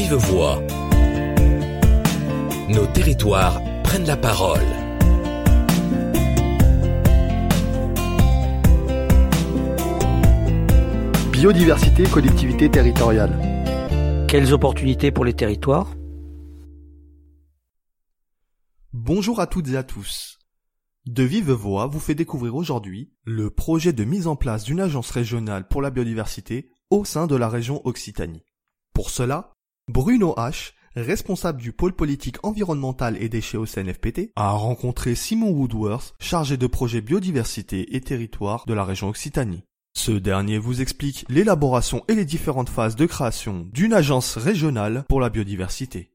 vive voix. Nos territoires prennent la parole. Biodiversité, collectivité territoriale. Quelles opportunités pour les territoires? Bonjour à toutes et à tous. De Vive Voix vous fait découvrir aujourd'hui le projet de mise en place d'une agence régionale pour la biodiversité au sein de la région Occitanie. Pour cela, Bruno H., responsable du pôle politique environnemental et déchets au CNFPT, a rencontré Simon Woodworth, chargé de projet biodiversité et territoire de la région Occitanie. Ce dernier vous explique l'élaboration et les différentes phases de création d'une agence régionale pour la biodiversité.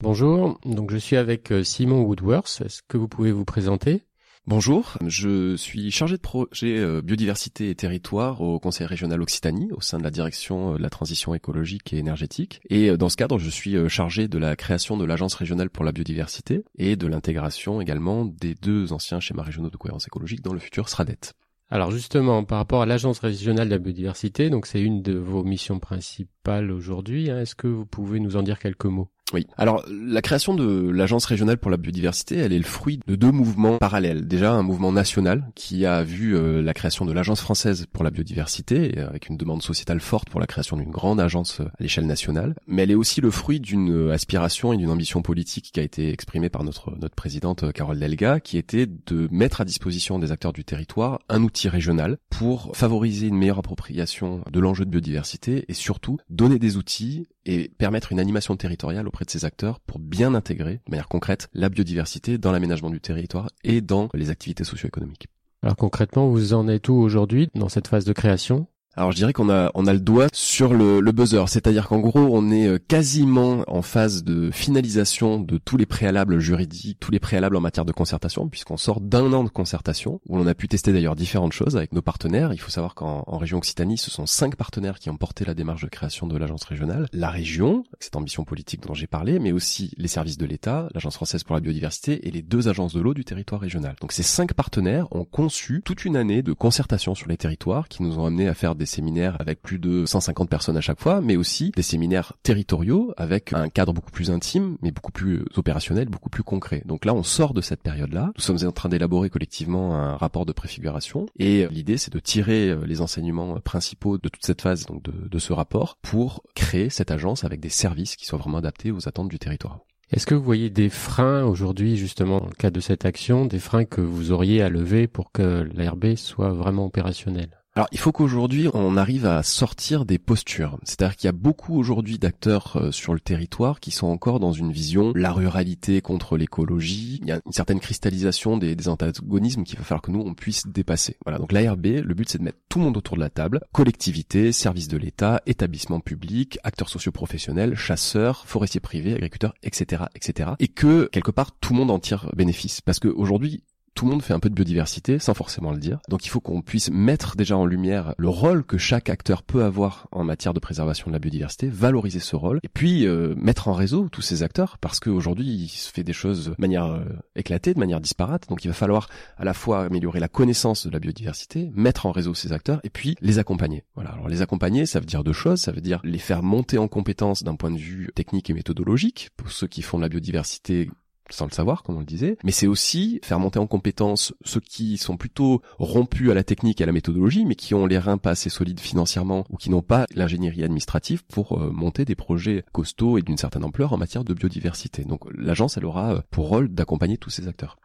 Bonjour, donc je suis avec euh, Simon Woodworth. Est-ce que vous pouvez vous présenter? Bonjour, je suis chargé de projet euh, biodiversité et territoire au Conseil régional Occitanie au sein de la direction euh, de la transition écologique et énergétique. Et dans ce cadre, je suis chargé de la création de l'agence régionale pour la biodiversité et de l'intégration également des deux anciens schémas régionaux de cohérence écologique dans le futur SRADET. Alors justement, par rapport à l'agence régionale de la biodiversité, donc c'est une de vos missions principales aujourd'hui. Hein, est-ce que vous pouvez nous en dire quelques mots? Oui. Alors, la création de l'Agence régionale pour la biodiversité, elle est le fruit de deux mouvements parallèles. Déjà, un mouvement national qui a vu euh, la création de l'Agence française pour la biodiversité, euh, avec une demande sociétale forte pour la création d'une grande agence euh, à l'échelle nationale. Mais elle est aussi le fruit d'une aspiration et d'une ambition politique qui a été exprimée par notre, notre présidente Carole Delga, qui était de mettre à disposition des acteurs du territoire un outil régional pour favoriser une meilleure appropriation de l'enjeu de biodiversité et surtout donner des outils et permettre une animation territoriale auprès de ces acteurs pour bien intégrer de manière concrète la biodiversité dans l'aménagement du territoire et dans les activités socio-économiques. Alors concrètement, vous en êtes où aujourd'hui dans cette phase de création? Alors je dirais qu'on a on a le doigt sur le, le buzzer, c'est-à-dire qu'en gros on est euh, quasiment en phase de finalisation de tous les préalables juridiques, tous les préalables en matière de concertation, puisqu'on sort d'un an de concertation où on a pu tester d'ailleurs différentes choses avec nos partenaires. Il faut savoir qu'en région Occitanie, ce sont cinq partenaires qui ont porté la démarche de création de l'agence régionale, la région, cette ambition politique dont j'ai parlé, mais aussi les services de l'État, l'agence française pour la biodiversité et les deux agences de l'eau du territoire régional. Donc ces cinq partenaires ont conçu toute une année de concertation sur les territoires qui nous ont amené à faire des des séminaires avec plus de 150 personnes à chaque fois, mais aussi des séminaires territoriaux avec un cadre beaucoup plus intime, mais beaucoup plus opérationnel, beaucoup plus concret. Donc là, on sort de cette période-là. Nous sommes en train d'élaborer collectivement un rapport de préfiguration et l'idée, c'est de tirer euh, les enseignements principaux de toute cette phase, donc de, de ce rapport, pour créer cette agence avec des services qui soient vraiment adaptés aux attentes du territoire. Est-ce que vous voyez des freins aujourd'hui, justement, dans le cadre de cette action, des freins que vous auriez à lever pour que l'ARB soit vraiment opérationnelle alors, il faut qu'aujourd'hui, on arrive à sortir des postures. C'est-à-dire qu'il y a beaucoup aujourd'hui d'acteurs euh, sur le territoire qui sont encore dans une vision la ruralité contre l'écologie. Il y a une certaine cristallisation des, antagonismes qu'il va falloir que nous, on puisse dépasser. Voilà. Donc, l'ARB, le but, c'est de mettre tout le monde autour de la table. Collectivité, services de l'État, établissements publics, acteurs socioprofessionnels, chasseurs, forestiers privés, agriculteurs, etc., etc. Et que, quelque part, tout le monde en tire bénéfice. Parce qu'aujourd'hui, tout le monde fait un peu de biodiversité sans forcément le dire. Donc il faut qu'on puisse mettre déjà en lumière le rôle que chaque acteur peut avoir en matière de préservation de la biodiversité, valoriser ce rôle, et puis euh, mettre en réseau tous ces acteurs, parce qu'aujourd'hui il se fait des choses de manière euh, éclatée, de manière disparate. Donc il va falloir à la fois améliorer la connaissance de la biodiversité, mettre en réseau ces acteurs, et puis les accompagner. Voilà. Alors les accompagner, ça veut dire deux choses. Ça veut dire les faire monter en compétences d'un point de vue technique et méthodologique pour ceux qui font de la biodiversité sans le savoir, comme on le disait, mais c'est aussi faire monter en compétence ceux qui sont plutôt rompus à la technique et à la méthodologie, mais qui ont les reins pas assez solides financièrement ou qui n'ont pas l'ingénierie administrative pour euh, monter des projets costauds et d'une certaine ampleur en matière de biodiversité. Donc l'agence, elle aura euh, pour rôle d'accompagner tous ces acteurs.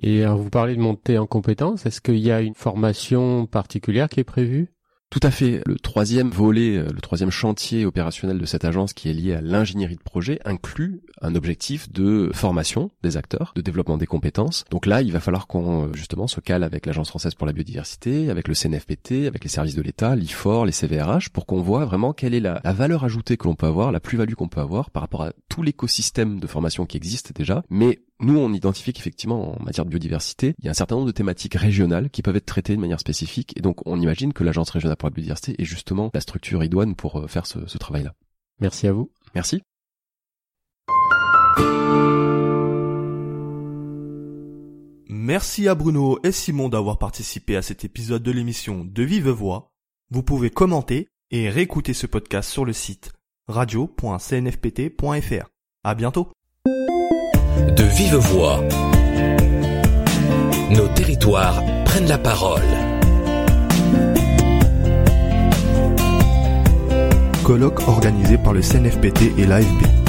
Et alors, vous parlez de monter en compétence, est-ce qu'il y a une formation particulière qui est prévue? Tout à fait. Le troisième volet, euh, le troisième chantier opérationnel de cette agence qui est lié à l'ingénierie de projet inclut un objectif de formation des acteurs, de développement des compétences. Donc là, il va falloir qu'on euh, justement se cale avec l'Agence française pour la biodiversité, avec le CNFPT, avec les services de l'État, l'IFOR, les CVRH, pour qu'on voit vraiment quelle est la, la valeur ajoutée que l'on peut avoir, la plus-value qu'on peut avoir par rapport à tout l'écosystème de formation qui existe déjà, mais nous, on identifie qu'effectivement, en matière de biodiversité, il y a un certain nombre de thématiques régionales qui peuvent être traitées de manière spécifique. Et donc, on imagine que l'Agence régionale pour la biodiversité est justement la structure idoine pour euh, faire ce, ce travail-là. Merci à vous. Merci. Merci à Bruno et Simon d'avoir participé à cet épisode de l'émission De Vive Voix. Vous pouvez commenter et réécouter ce podcast sur le site radio.cnfpt.fr. À bientôt. De vive voix. Nos territoires prennent la parole. Colloque organisé par le CNFPT et l'AFB.